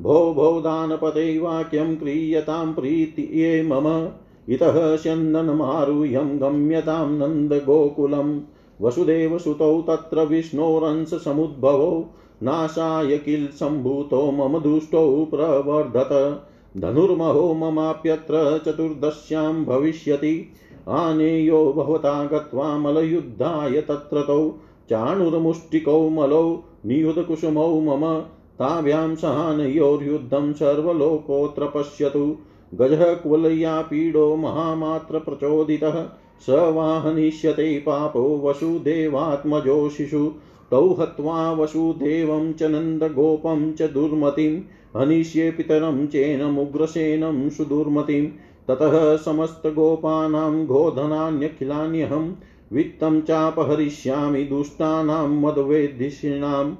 Speaker 1: भो भो दानपते वाक्यं क्रियतां प्रीतिये मम। इतः स्यन्दनमारुह्यं गम्यतां नन्दगोकुलं। वसुदेवसुतौ तत्र विष्णोरंशसमुद्भवौ नाशाय किल सम्भूतो मम दुष्टौ प्रवर्धत। धनुर्महो ममाप्यत्र चतुर्दश्यां भविष्यति। आनेयो भवता गत्वा मलयुद्धाय तत्रतौ। चाणुरमुष्टिकौ मलौ नियुधकुसुमौ मम। ताभ्यां सहानयोर्युद्धं सर्वलोकोऽत्र पश्यतु गजः कुवलय्यापीडो महामात्रप्रचोदितः। स वाहनिष्यते पापो वसुदेवात्मजो शिशु तौ हत्वा वसुदेवं च नन्दगोपं च दुर्मतिं हनिष्ये पितरं चेनमुग्रसेनं सुदुर्मतिं ततः समस्तगोपानां गोधनान्यखिलान्यहं। वित्तं चापहरिष्यामि दुष्टानां मदवेदिषीणां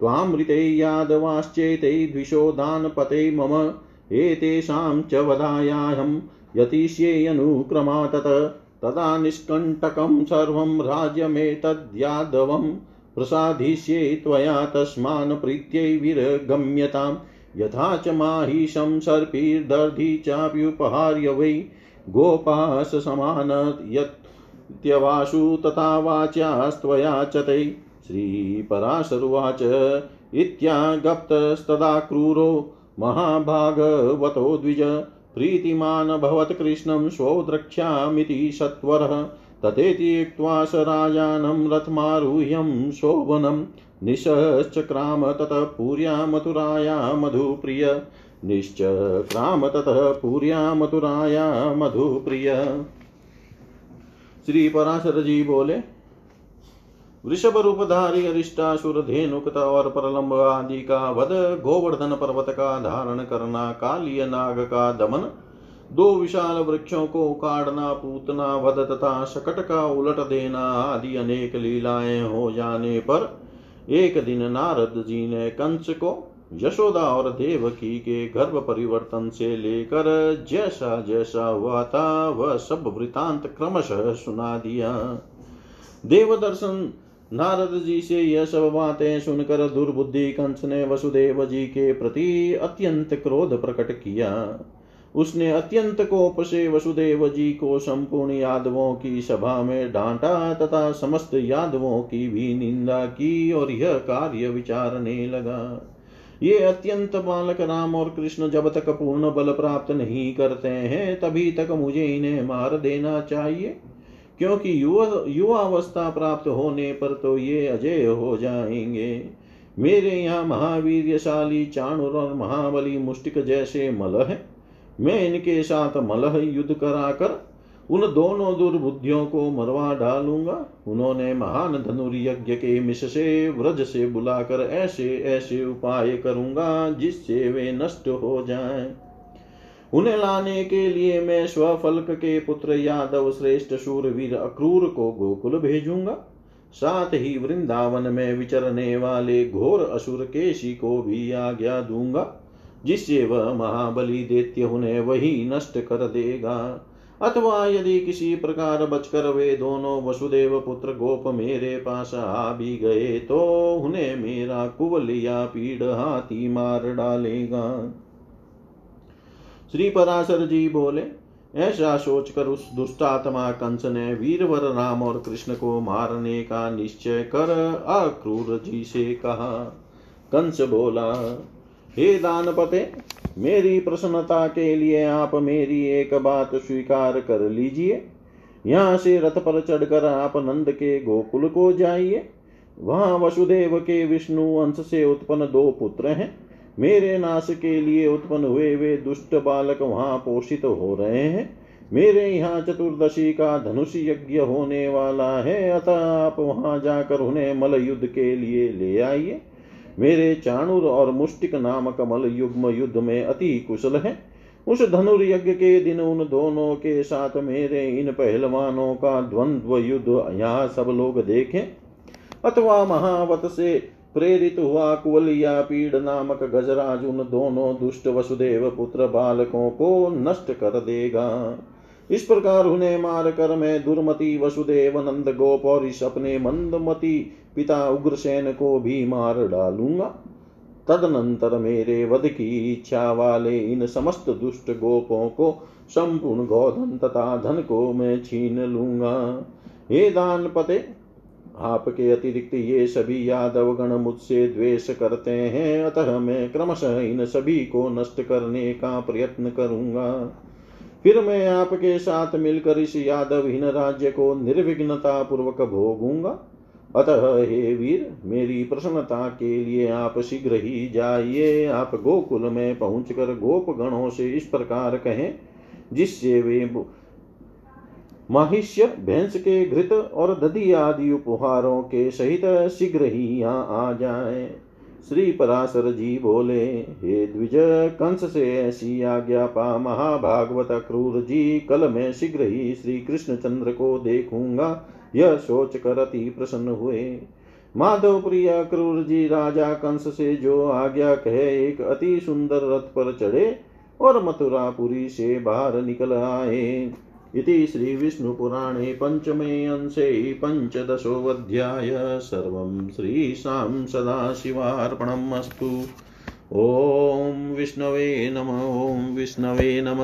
Speaker 1: त्वामृते यादवाश्चेते द्विषोदानपते मम। एतेषां च वदायाहं यतिष्येऽनुक्रमा तत् तदा निष्कण्टकं सर्वं राज्यमेतद्यादवं प्रसादिष्ये त्वया तस्मान् प्रीत्यै विरगम्यताम् यथा च माहिषं सर्पिर्दर्धि चाप्युपहार्य वै गोपास समान यत्यवासु तथा वाच्यास्त्वया च तै। श्रीपराशरुवाच इत्यागप्तस्तदा क्रूरो महाभागवतो द्विज प्रीतिमान् भवत् कृष्णं स्वो द्रक्ष्यामिति सत्वरः तथेत्युक्त्वा स राजानं रथमारुह्यं शोभनं निशश्चक्राम ततः पुर्या मथुराया मधुप्रिय निश्चक्राम ततः पुर्या मथुराया मधुप्रिय। श्री पराशर जी बोले वृषभ रूपधारी अरिष्टासुर धेनुकता और परलंब आदि का वध गोवर्धन पर्वत का धारण करना कालिय नाग का दमन। दो विशाल वृक्षों को काटना पूतना वध तथा शकट का उलट देना आदि अनेक लीलाएँ हो जाने पर एक दिन नारद जी ने कंस को यशोदा और देवकी के गर्भ परिवर्तन से लेकर जैसा जैसा हुआ था, वह सब वृतांत क्रमशः सुना दिया। देव दर्शन नारद जी से यह सब बातें सुनकर दुर्बुद्धि कंस ने वसुदेव जी के प्रति अत्यंत क्रोध प्रकट किया। उसने अत्यंत कोप से वसुदेव जी को संपूर्ण यादवों की सभा में डांटा तथा समस्त यादवों की भी निंदा की और यह कार्य विचारने लगा। ये अत्यंत बालक राम और कृष्ण जब तक पूर्ण बल प्राप्त नहीं करते हैं, तभी तक मुझे इन्हें मार देना चाहिए। क्योंकि युवा युवावस्था प्राप्त होने पर तो ये अजय हो जाएँगे। मेरे यहाँ महावीरशाली चाणुर और महाबली मुष्टिक जैसे मल है। मैं इनके साथ मलह युद्ध कराकर उन दोनों दुर्बुद्धियों को मरवा डालूँगा। उन्होंने महान धनुर्यज्ञ के मिश से व्रज से बुलाकर ऐसे ऐसे उपाय करूँगा जिससे वे नष्ट हो जाएँ। उन्हें लाने के लिए मैं स्वफल्क के पुत्र यादव श्रेष्ठ शूरवीर अक्रूर को गोकुल भेजूँगा। साथ ही वृंदावन में विचरने वाले घोर असुर केशी को भी आज्ञा दूँगा, जिससे वह महाबली दैत्य उन्हें वही नष्ट कर देगा। अथवा यदि किसी प्रकार बचकर वे दोनों वसुदेव पुत्र गोप मेरे पास आ भी गए तो उन्हें मेरा कुवलिया पीड़ हाथी मार डालेगा। श्री पराशर जी बोले, ऐसा सोचकर उस दुष्टात्मा कंस ने वीरवर राम और कृष्ण को मारने का निश्चय कर अक्रूर जी से कहा। कंस बोला, हे दानपते, मेरी प्रसन्नता के लिए आप मेरी एक बात स्वीकार कर लीजिए। यहाँ से रथ पर चढ़कर आप नंद के गोकुल को जाइए। वहाँ वसुदेव के विष्णु अंश से उत्पन्न दो पुत्र हैं। मेरे नाश के लिए उत्पन्न हुए वे दुष्ट बालक वहाँ पोषित हो रहे हैं। मेरे यहाँ चतुर्दशी का धनुष यज्ञ होने वाला है। अतः आप वहाँ जाकर उन्हें मल युद्ध के लिए ले आइए। मेरे चाणुर और मुष्टिक नामक मल युग्म युद्ध में अति कुशल है। उस धनुर्यज्ञ के दिन उन दोनों के साथ मेरे इन पहलवानों का द्वंद्व युद्ध यहाँ सब लोग देखें। अथवा महावत से प्रेरित हुआ कुवलिया पीड़ नामक गजराज उन दोनों दुष्ट वसुदेव पुत्र बालकों को नष्ट कर देगा। इस प्रकार उन्हें मार कर मैं दुर्मति वसुदेव नंद गोप और इस अपने मंदमती पिता उग्रसेन को भी मार डालूँगा। तदनंतर मेरे वध की इच्छा वाले इन समस्त दुष्ट गोपों को संपूर्ण गोधन तथा धन को मैं छीन लूँगा। हे दान पते आपके अतिरिक्त ये सभी यादव गण मुझसे द्वेष करते हैं, अतः मैं क्रमशः इन सभी को नष्ट करने का प्रयत्न करूँगा। फिर मैं आपके साथ मिलकर इस यादवहीन राज्य को निर्विघ्नता पूर्वक भोगूँगा। अतः हे वीर, मेरी प्रसन्नता के लिए आप शीघ्र ही जाइए। आप गोकुल में पहुंचकर गोप गणों से इस प्रकार कहें, जिससे वे महिष्य, भैंस के घृत और दधि आदि उपहारों के सहित शीघ्र ही यहाँ आ जाए। श्री पराशर जी बोले, हे द्विज, कंस से ऐसी आज्ञा पा। महाभागवत क्रूर जी, कल मैं शीघ्र ही श्री कृष्ण चंद्र को देखूँगा। यह सोच कर अति प्रसन्न हुए। माधव प्रिया क्रूर जी, राजा कंस से जो आज्ञा कहे, एक अति सुंदर रथ पर चढ़े और मथुरापुरी से बाहर निकल आए। इति श्रीविष्णुपुराणे पञ्चमे अंशे पञ्चदशोऽध्याय सर्वं श्रीशां सदाशिवार्पणम् अस्तु। ॐ विष्णवे नम, ॐ विष्णवे नम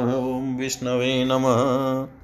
Speaker 1: विष्णवे नमः।